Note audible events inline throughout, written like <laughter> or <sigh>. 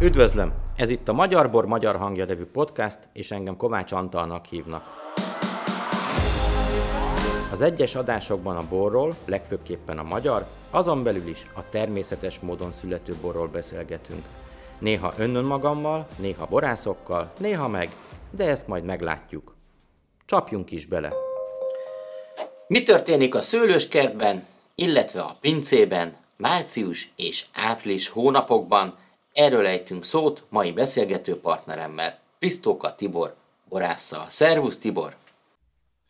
Üdvözlöm! Ez itt a Magyar Bor Magyar Hangja nevű podcast, és engem Kovács Antalnak hívnak. Az egyes adásokban a borról, legfőképpen a magyar, azon belül is a természetes módon születő borról beszélgetünk. Néha önnön magammal, néha borászokkal, néha meg, de ezt majd meglátjuk. Csapjunk is bele! Mi történik a szőlőskertben, illetve a pincében, március és április hónapokban, erről ejtünk szót mai beszélgető partneremmel, Pistóka Tibor borásszal. Szervusz Tibor!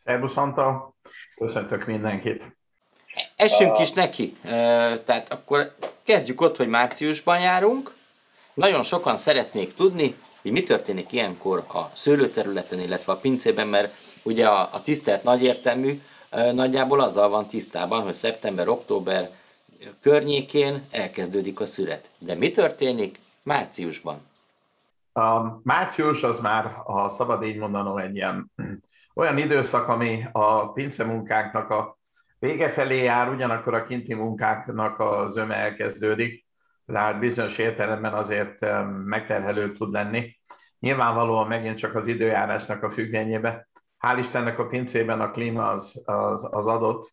Szervusz Anta, köszöntök mindenkit! Essünk is neki, tehát akkor kezdjük ott, hogy márciusban járunk. Nagyon sokan szeretnék tudni, hogy mi történik ilyenkor a szőlőterületen, illetve a pincében, mert ugye a, a tisztelt nagyértelmű nagyjából azzal van tisztában, hogy szeptember-október környékén elkezdődik a szület. De mi történik márciusban? A március az már, ha szabad így mondanom, egy ilyen olyan időszak, ami a pincemunkáknak a vége felé jár, ugyanakkor a kinti munkáknak a zöme elkezdődik, tehát bizonyos értelemben azért megterhelő tud lenni. Nyilvánvalóan megint csak az időjárásnak a függvényébe. Hál' Istennek a pincében a klíma az, az, az adott,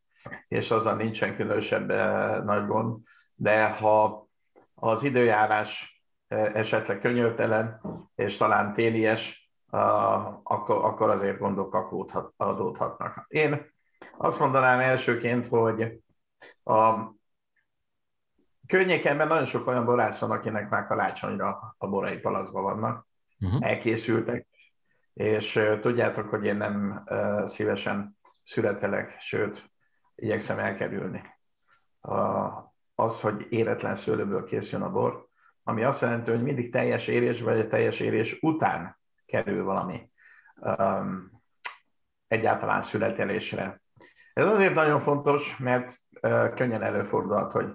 és azzal nincsen különösebb eh, nagy gond, de ha az időjárás eh, esetleg könyörtelen, és talán télies, akkor, akkor azért gondok adódhatnak. Én azt mondanám elsőként, hogy a környékenben nagyon sok olyan borász van, akinek már karácsonyra a borai palaszban vannak, uh-huh. elkészültek, és tudjátok, hogy én nem szívesen születelek, sőt, igyekszem elkerülni az, hogy éretlen szőlőből készül a bor, ami azt jelenti, hogy mindig teljes érés vagy teljes érés után kerül valami um, egyáltalán születelésre. Ez azért nagyon fontos, mert uh, könnyen előfordulhat, hogy,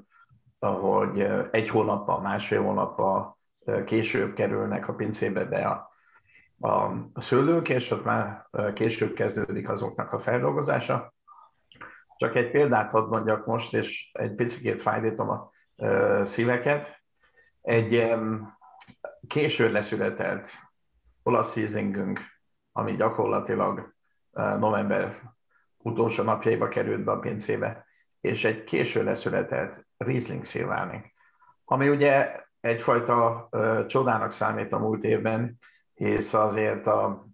hogy uh, egy hónappal, másfél hónappal uh, később kerülnek a pincébe be a, a, a szőlők, és ott már uh, később kezdődik azoknak a feldolgozása. Csak egy példát hadd mondjak most, és egy picit fájdítom a szíveket. Egy um, késő leszületelt olasz szízlingünk, ami gyakorlatilag november utolsó napjaiba került be a pincébe, és egy késő leszületett Riesling szilvánik, ami ugye egyfajta csodának számít a múlt évben, és azért a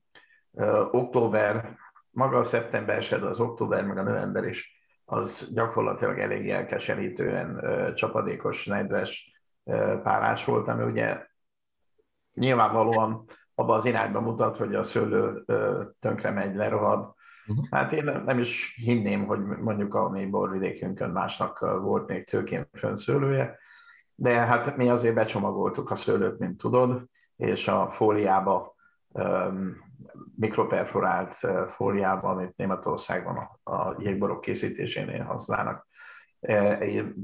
október, maga a szeptember se, az október, meg a november is, az gyakorlatilag elég elkeserítően csapadékos, nedves párás volt, ami ugye nyilvánvalóan abba az irányba mutat, hogy a szőlő tönkre megy, lerohad. Uh-huh. Hát én nem is hinném, hogy mondjuk a mi borvidékünkön másnak volt még tőkén fönn szőlője, de hát mi azért becsomagoltuk a szőlőt, mint tudod, és a fóliába, um, mikroperforált fóliába, amit Németországban a, a jégborok készítésénél használnak,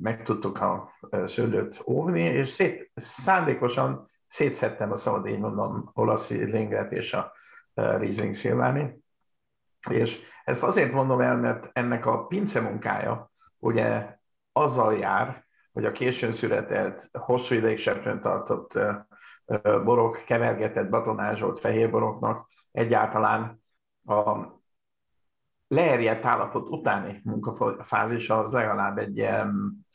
meg tudtuk a szőlőt óvni, és szét, szándékosan szétszedtem a szabad így mondom olasz lingret és a Riesling szilváni. És ezt azért mondom el, mert ennek a pince munkája ugye azzal jár, hogy a későn született, hosszú ideig seprőn tartott borok, kevergetett, batonázsolt fehérboroknak egyáltalán a leerjedt állapot utáni munkafázis az legalább egy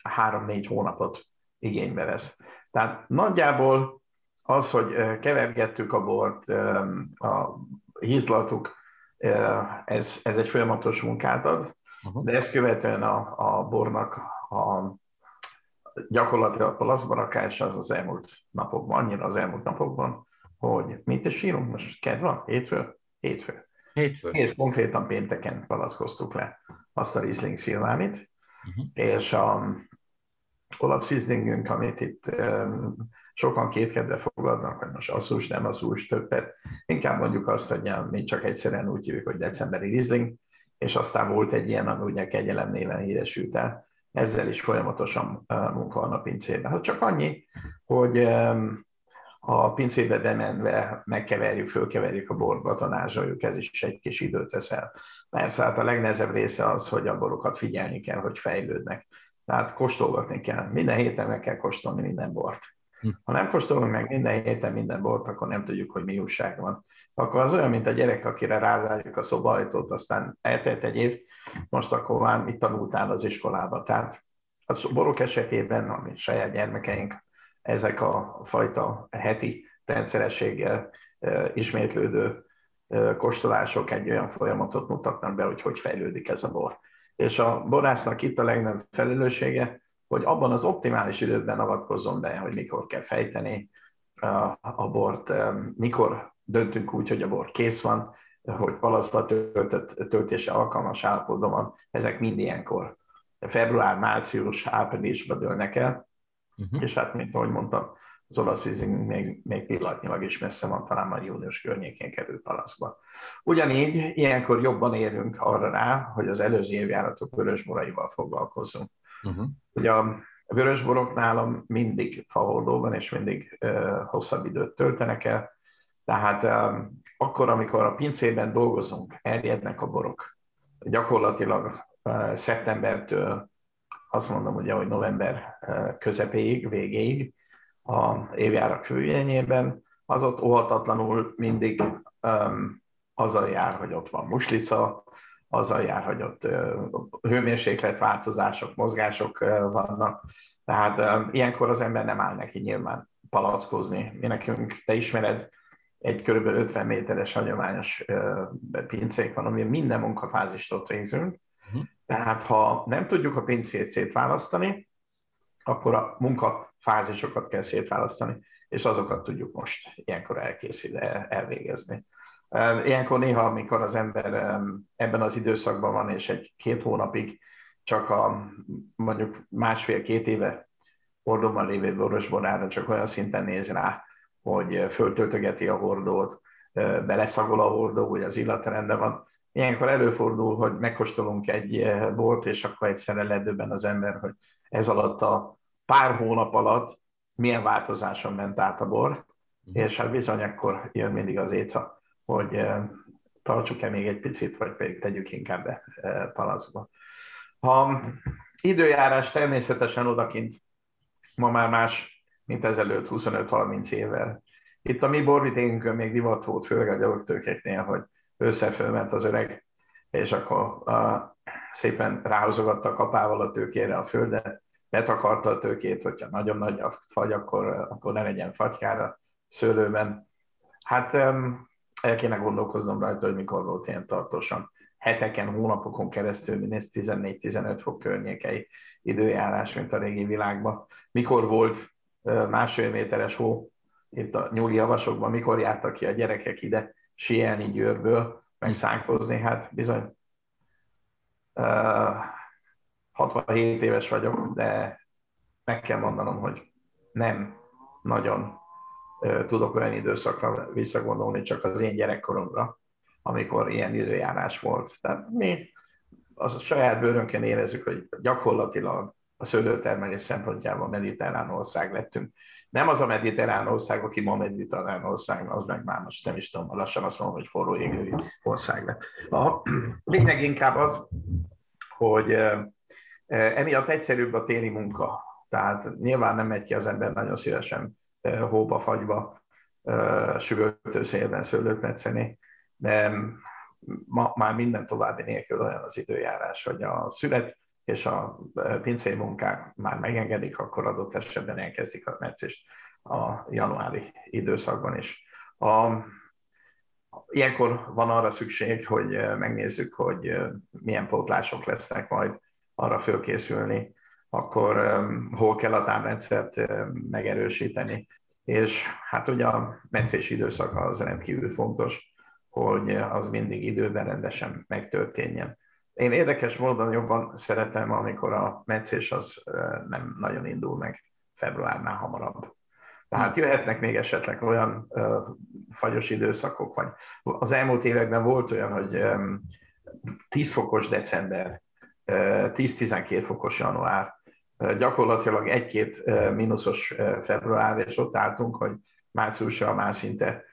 három-négy hónapot igénybe vesz. Tehát nagyjából az, hogy kevergettük a bort, a hízlatuk, ez, ez egy folyamatos munkát ad, uh-huh. de ezt követően a, a bornak a gyakorlatilag a palaszbarakás az az elmúlt napokban, annyira az elmúlt napokban, hogy mit is írunk most? Kedv van? Hétfő? Hétfő. Hétfő. És konkrétan pénteken palaszkoztuk le azt a Riesling Szilvánit, uh-huh. és a olasz Rieslingünk, amit itt um, sokan kétkedve fogadnak, hogy most asszús, nem asszús, többet. Inkább mondjuk azt, hogy mi csak egyszerűen úgy hívjuk, hogy decemberi Riesling, és aztán volt egy ilyen, ami ugye kegyelem néven híresült el. Ezzel is folyamatosan munka van a pincében. Hát csak annyi, hogy a pincébe bemenve megkeverjük, fölkeverjük a bort, batonázsoljuk, ez is egy kis időt vesz el. Persze hát a legnehezebb része az, hogy a borokat figyelni kell, hogy fejlődnek. Tehát kóstolgatni kell. Minden héten meg kell kóstolni minden bort Hm. Ha nem kóstolunk meg minden héten minden bort, akkor nem tudjuk, hogy mi újság van. Akkor az olyan, mint a gyerek, akire rázárjuk a szobajtót, aztán eltelt egy év, most akkor már mit tanultál az iskolába. Tehát a borok esetében, ami saját gyermekeink, ezek a fajta heti rendszerességgel ismétlődő kóstolások egy olyan folyamatot mutatnak be, hogy hogy fejlődik ez a bor. És a borásznak itt a legnagyobb felelőssége, hogy abban az optimális időben avatkozzon be, hogy mikor kell fejteni a bort, mikor döntünk úgy, hogy a bor kész van, hogy palaszba töltött, töltése alkalmas állapotban van, ezek mind ilyenkor. Február, március, áprilisban dőlnek el, uh-huh. és hát, mint ahogy mondtam, az olasz ízing még, még pillanatnyilag is messze van, talán már június környékén kerül palaszba. Ugyanígy ilyenkor jobban érünk arra rá, hogy az előző évjáratok vörösboraival foglalkozunk. Uh-huh. Ugye a vörösborok nálam mindig fahordóban és mindig uh, hosszabb időt töltenek el, tehát um, akkor, amikor a pincében dolgozunk, eljednek a borok. Gyakorlatilag uh, szeptembertől azt mondom ugye, hogy november közepéig, végéig, a évjárak főjenyében, az ott óhatatlanul mindig um, azzal jár, hogy ott van muslica, azzal jár, hogy ott hőmérsékletváltozások, mozgások vannak. Tehát ilyenkor az ember nem áll neki nyilván palackozni. Mi nekünk, te ismered, egy kb. 50 méteres hagyományos pincék van, ami minden munkafázist ott végzünk. Tehát ha nem tudjuk a pincét szétválasztani, akkor a munkafázisokat kell szétválasztani, és azokat tudjuk most ilyenkor elkészíteni, elvégezni. Ilyenkor néha, amikor az ember ebben az időszakban van, és egy-két hónapig csak a mondjuk másfél-két éve hordóban lévő borosborára csak olyan szinten néz rá, hogy föltöltögeti a hordót, beleszagol a hordó, hogy az illata rendben van. Ilyenkor előfordul, hogy megkóstolunk egy bort, és akkor egyszerre ledöbben az ember, hogy ez alatt a pár hónap alatt milyen változáson ment át a bor, mhm. és hát bizony akkor jön mindig az éca hogy tartsuk-e még egy picit, vagy pedig tegyük inkább be palacba. Ha időjárás természetesen odakint ma már más, mint ezelőtt 25-30 évvel. Itt a mi borvidénkön még divat volt, főleg a gyalogtőkeknél, hogy összefölment az öreg, és akkor a, szépen ráhozogatta a kapával a tőkére a földet, betakarta a tőkét, hogyha nagyon nagy a fagy, akkor, akkor ne legyen fagykára szőlőben. Hát el kéne gondolkoznom rajta, hogy mikor volt ilyen tartósan. Heteken, hónapokon keresztül mindez 14-15 fok környékei időjárás, mint a régi világban. Mikor volt másfél méteres hó itt a nyúli javasokban, mikor jártak ki a gyerekek ide sielni Győrből, meg szánkozni, hát bizony uh, 67 éves vagyok, de meg kell mondanom, hogy nem nagyon tudok olyan időszakra visszagondolni, csak az én gyerekkoromra, amikor ilyen időjárás volt. Tehát mi az a saját bőrönken érezzük, hogy gyakorlatilag a szőlőtermelés szempontjából mediterrán ország lettünk. Nem az a mediterrán ország, aki ma mediterrán ország, az meg már most nem is tudom, lassan azt mondom, hogy forró égő ország lett. A <clears throat> lényeg inkább az, hogy emiatt egyszerűbb a téli munka. Tehát nyilván nem megy ki az ember nagyon szívesen hóba, fagyba, süvöltő szélben szőlőt metszeni, de ma már minden további nélkül olyan az időjárás, hogy a szület és a pincéi munkák már megengedik, akkor adott esetben elkezdik a metszést a januári időszakban is. A, ilyenkor van arra szükség, hogy megnézzük, hogy milyen pótlások lesznek majd arra fölkészülni, akkor hol kell a támrendszert megerősíteni. És hát ugye a meccés időszak az rendkívül fontos, hogy az mindig időben rendesen megtörténjen. Én érdekes módon jobban szeretem, amikor a meccés az nem nagyon indul meg februárnál hamarabb. Tehát jöhetnek még esetleg olyan uh, fagyos időszakok, vagy az elmúlt években volt olyan, hogy um, 10 fokos december, uh, 10-12 fokos január, gyakorlatilag egy-két mínuszos február, és ott álltunk, hogy márciusra már szinte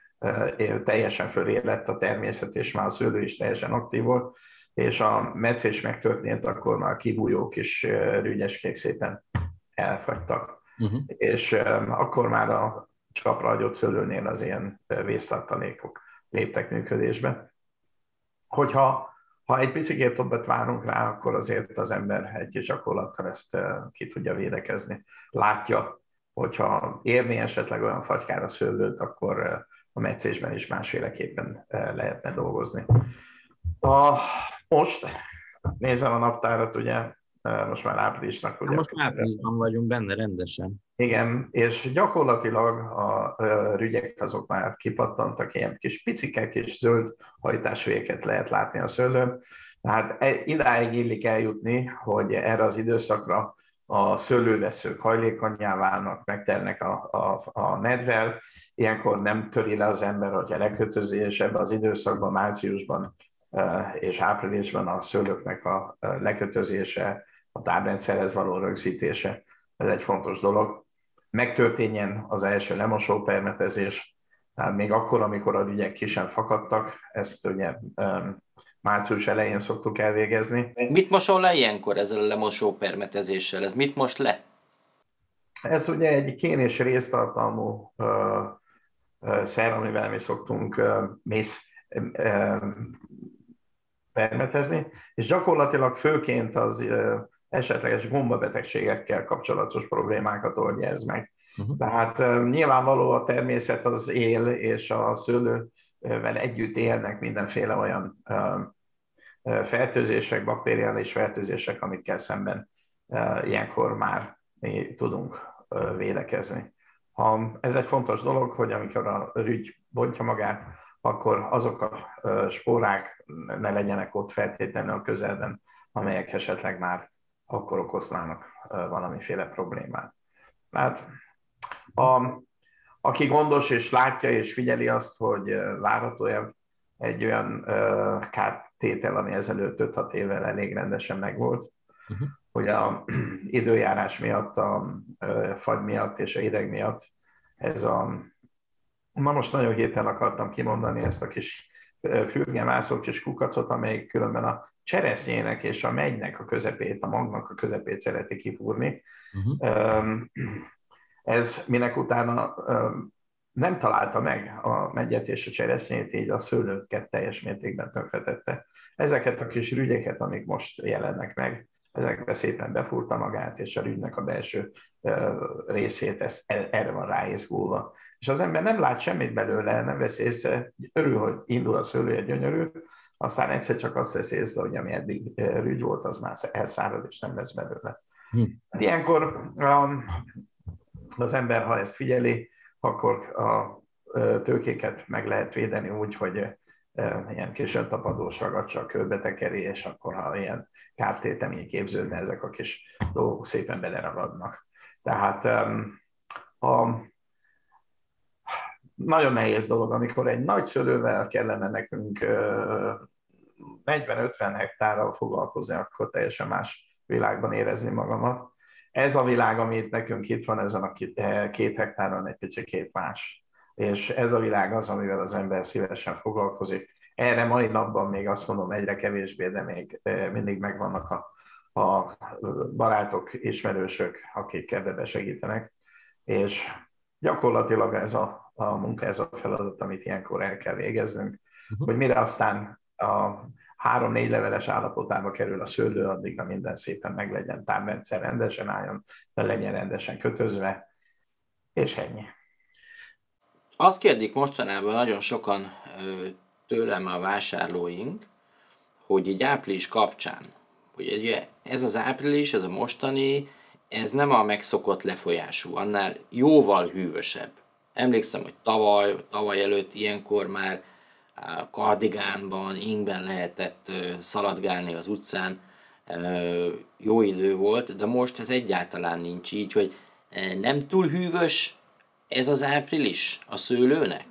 teljesen fölé lett a természet, és már a szőlő is teljesen aktív volt, és a meccés megtörtént, akkor már a kibújók is rügyeskék szépen elfagytak. uh-huh. és akkor már a csapra adott szőlőnél az ilyen vésztartalékok léptek működésbe. Hogyha ha egy picit többet várunk rá, akkor azért az ember egy kis gyakorlattal ezt ki tudja védekezni. Látja, hogyha érni esetleg olyan fagykára szőlőt, akkor a meccésben is másféleképpen lehetne dolgozni. A, most nézem a naptárat, ugye most már áprilisnak. Ugye, most áprilisban vagyunk benne rendesen. Igen, és gyakorlatilag a rügyek azok már kipattantak, ilyen kis picike, kis zöld hajtásvéket lehet látni a szőlőn. Tehát e, idáig illik eljutni, hogy erre az időszakra a szőlőveszők hajlékonyá válnak, megternek a, a, a nedvel, ilyenkor nem töri le az ember, hogy a lekötözés és ebben az időszakban, márciusban és áprilisban a szőlőknek a lekötözése, a tábrendszerhez való rögzítése, ez egy fontos dolog. Megtörténjen az első lemosó permetezés, tehát még akkor, amikor a ügyek ki sem fakadtak, ezt ugye március elején szoktuk elvégezni. Mit mosol le ilyenkor ezzel a lemosó permetezéssel? Ez mit most le? Ez ugye egy kén és résztartalmú ö, ö, szer, amivel mi szoktunk ö, mész, ö, permetezni, és gyakorlatilag főként az esetleges gombabetegségekkel kapcsolatos problémákat oldja ez meg. Uh-huh. Tehát nyilvánvaló a természet az él, és a szőlővel együtt élnek mindenféle olyan fertőzések, bakteriális fertőzések, amikkel szemben ilyenkor már mi tudunk védekezni. Ha ez egy fontos dolog, hogy amikor a rügy bontja magát, akkor azok a spórák ne legyenek ott feltétlenül a közelben, amelyek esetleg már akkor okoznának valamiféle problémát. Tehát a, aki gondos és látja és figyeli azt, hogy várható egy olyan kártétel, ami ezelőtt 5-6 évvel elég rendesen megvolt, uh-huh. hogy a <clears throat> időjárás miatt, a fagy miatt és a ideg miatt ez a... Ma most nagyon héten akartam kimondani ezt a kis fürgemászó kis kukacot, amelyik különben a cseresznyének és a megynek a közepét, a magnak a közepét szereti kifúrni. Uh-huh. Ez minek utána nem találta meg a megyet és a cseresznyét, így a szőlőket teljes mértékben tönkretette. Ezeket a kis rügyeket, amik most jelennek meg, ezekbe szépen befúrta magát, és a rügynek a belső részét ez, erre van ráizgulva. És az ember nem lát semmit belőle, nem vesz észre, örül, hogy indul a szőlője gyönyörű, aztán egyszer csak azt vesz észre, hogy ami eddig rügy volt, az már elszárad, és nem lesz belőle. Hm. Ilyenkor um, az ember, ha ezt figyeli, akkor a tőkéket meg lehet védeni úgy, hogy ilyen kis öntapadós ragadsa körbe tekeri, és akkor ha ilyen kártétemény képződne, ezek a kis dolgok szépen beleragadnak. Tehát a, nagyon nehéz dolog, amikor egy nagy szőlővel kellene nekünk 40-50 hektárral foglalkozni, akkor teljesen más világban érezni magamat ez a világ, amit nekünk itt van ezen a eh, két hektáron, egy picit más. És ez a világ az, amivel az ember szívesen foglalkozik. Erre mai napban még azt mondom egyre kevésbé, de még eh, mindig megvannak a, a barátok, ismerősök, akik ebbe segítenek. És gyakorlatilag ez a, a munka, ez a feladat, amit ilyenkor el kell végeznünk, uh-huh. hogy mire aztán a három-négy leveles állapotába kerül a szőlő, addigra minden szépen meg legyen támrendszer, rendesen álljon, de legyen rendesen kötözve, és ennyi. Azt kérdik mostanában nagyon sokan tőlem a vásárlóink, hogy egy április kapcsán, hogy egy, ez az április, ez a mostani, ez nem a megszokott lefolyású, annál jóval hűvösebb. Emlékszem, hogy tavaly, tavaly előtt ilyenkor már kardigánban, ingben lehetett szaladgálni az utcán, jó idő volt, de most ez egyáltalán nincs így, hogy nem túl hűvös ez az április a szőlőnek?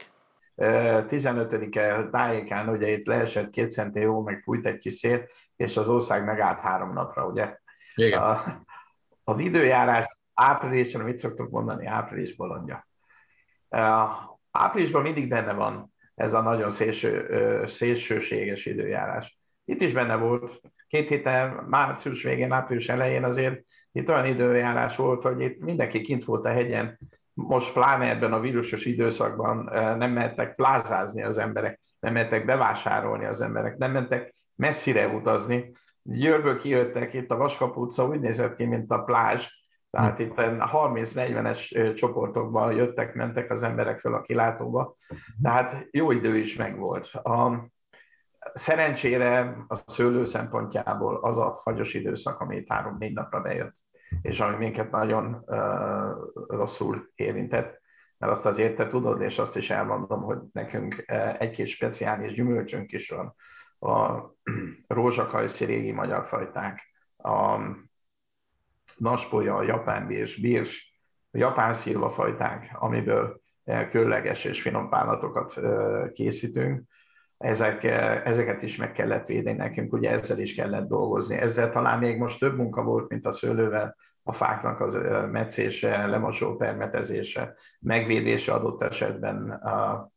15-e tájékán ugye itt leesett két centi jó, meg fújt egy kis szél, és az ország megállt három napra, ugye? Igen. A, az időjárás áprilisban, mit szoktuk mondani, április bolondja. Áprilisban mindig benne van ez a nagyon szélső, szélsőséges időjárás. Itt is benne volt, két héten, március végén, április elején azért itt olyan időjárás volt, hogy itt mindenki kint volt a hegyen, most pláne ebben a vírusos időszakban nem mehettek plázázni az emberek, nem mehettek bevásárolni az emberek, nem mentek messzire utazni. Győrből kijöttek, itt a Vaskap utca úgy nézett ki, mint a plázs, tehát itt 30-40-es csoportokban jöttek, mentek az emberek fel a kilátóba, tehát jó idő is megvolt. A, szerencsére a szőlő szempontjából az a fagyos időszak, ami három-négy napra bejött, és ami minket nagyon uh, rosszul érintett, mert azt azért te tudod, és azt is elmondom, hogy nekünk egy-két speciális gyümölcsünk is van, a <clears throat> rózsakajszi régi magyar fajták, a naspolya, a japán bírs, bírs, a japán szilvafajták, amiből különleges és finom pálatokat készítünk, ezek, ezeket is meg kellett védeni nekünk, ugye ezzel is kellett dolgozni. Ezzel talán még most több munka volt, mint a szőlővel, a fáknak az meccése, lemosó permetezése, megvédése adott esetben a,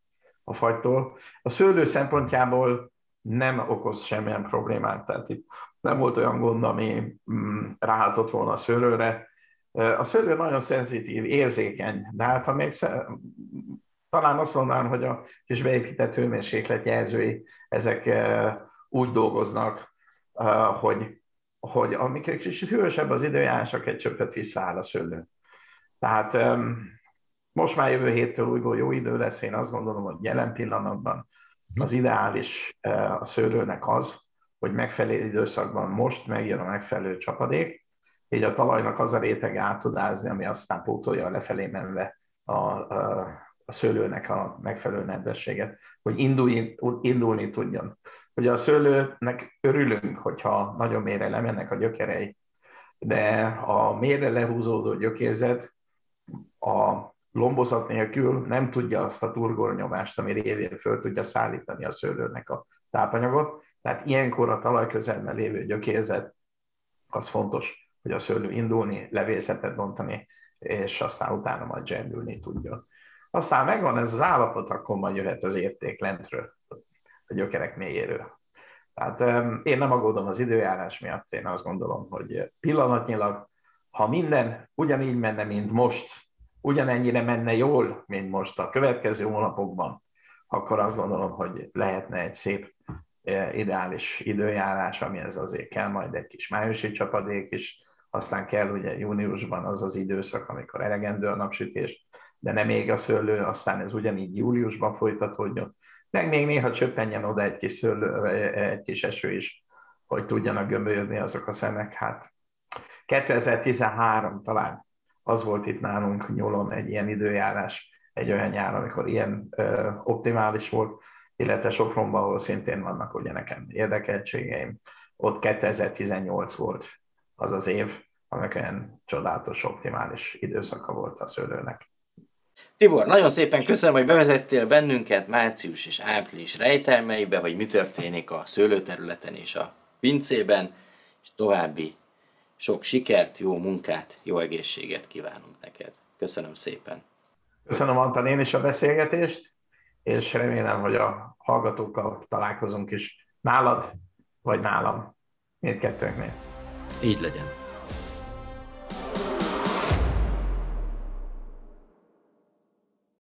a fagytól. A szőlő szempontjából nem okoz semmilyen problémát, tehát itt nem volt olyan gond, ami mm, ráhatott volna a szőlőre. A szőlő nagyon szenzitív, érzékeny, de hát ha még talán azt mondanám, hogy a kis beépített hőmérsékletjelzői, ezek úgy dolgoznak, hogy, hogy amikor kicsit hősebb az időjárás, egy csöppet visszaáll a szőlő. Tehát most már jövő héttől újból jó idő lesz, én azt gondolom, hogy jelen pillanatban az ideális a szőlőnek az, hogy megfelelő időszakban most megjön a megfelelő csapadék, így a talajnak az a réteg át tud ázni, ami aztán pótolja lefelé menve a, a, a szőlőnek a megfelelő nedvességet, hogy indulni, tudjon. Hogy a szőlőnek örülünk, hogyha nagyon mélyre lemennek a gyökerei, de a mélyre lehúzódó gyökérzet a lombozat nélkül nem tudja azt a turgornyomást, ami révén föl tudja szállítani a szőlőnek a tápanyagot, tehát ilyenkor a talaj közelben lévő gyökérzet, az fontos, hogy a szőlő indulni, levészetet bontani, és aztán utána majd zsendülni tudjon. Aztán megvan ez az állapot, akkor majd jöhet az érték lentről, a gyökerek mélyéről. Tehát én nem aggódom az időjárás miatt, én azt gondolom, hogy pillanatnyilag, ha minden ugyanígy menne, mint most, ugyanennyire menne jól, mint most a következő hónapokban, akkor azt gondolom, hogy lehetne egy szép ideális időjárás, amihez azért kell majd egy kis májusi csapadék is, aztán kell ugye júniusban az az időszak, amikor elegendő a napsütés, de nem ég a szőlő, aztán ez ugyanígy júliusban folytatódjon. Meg még néha csöppenjen oda egy kis, szőlő, egy kis eső is, hogy tudjanak gömbölyödni azok a szemek. Hát 2013 talán az volt itt nálunk nyúlon egy ilyen időjárás, egy olyan nyár, amikor ilyen ö, optimális volt, illetve Sopronban, ahol szintén vannak ugye nekem érdekeltségeim, ott 2018 volt az az év, amikor olyan csodálatos, optimális időszaka volt a szőlőnek. Tibor, nagyon szépen köszönöm, hogy bevezettél bennünket március és április rejtelmeibe, hogy mi történik a szőlőterületen és a pincében, és további sok sikert, jó munkát, jó egészséget kívánunk neked. Köszönöm szépen. Köszönöm Antal én is a beszélgetést, és remélem, hogy a hallgatókkal találkozunk is nálad, vagy nálam, mindkettőnknél. Így legyen.